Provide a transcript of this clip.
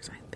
Sorry.